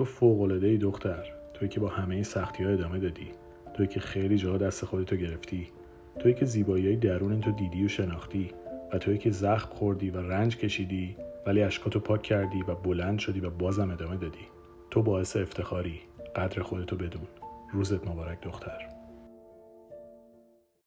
تو فوقالعاده ای دختر. توی که با همه این سختی ها ادامه دادی. توی که خیلی جاها دست خودتو گرفتی. توی که زیبایی های درون تو دیدی و شناختی. و توی که زخم خوردی و رنج کشیدی ولی اشکاتو پاک کردی و بلند شدی و بازم ادامه دادی. تو باعث افتخاری. قدر خودتو بدون. روزت مبارک دختر.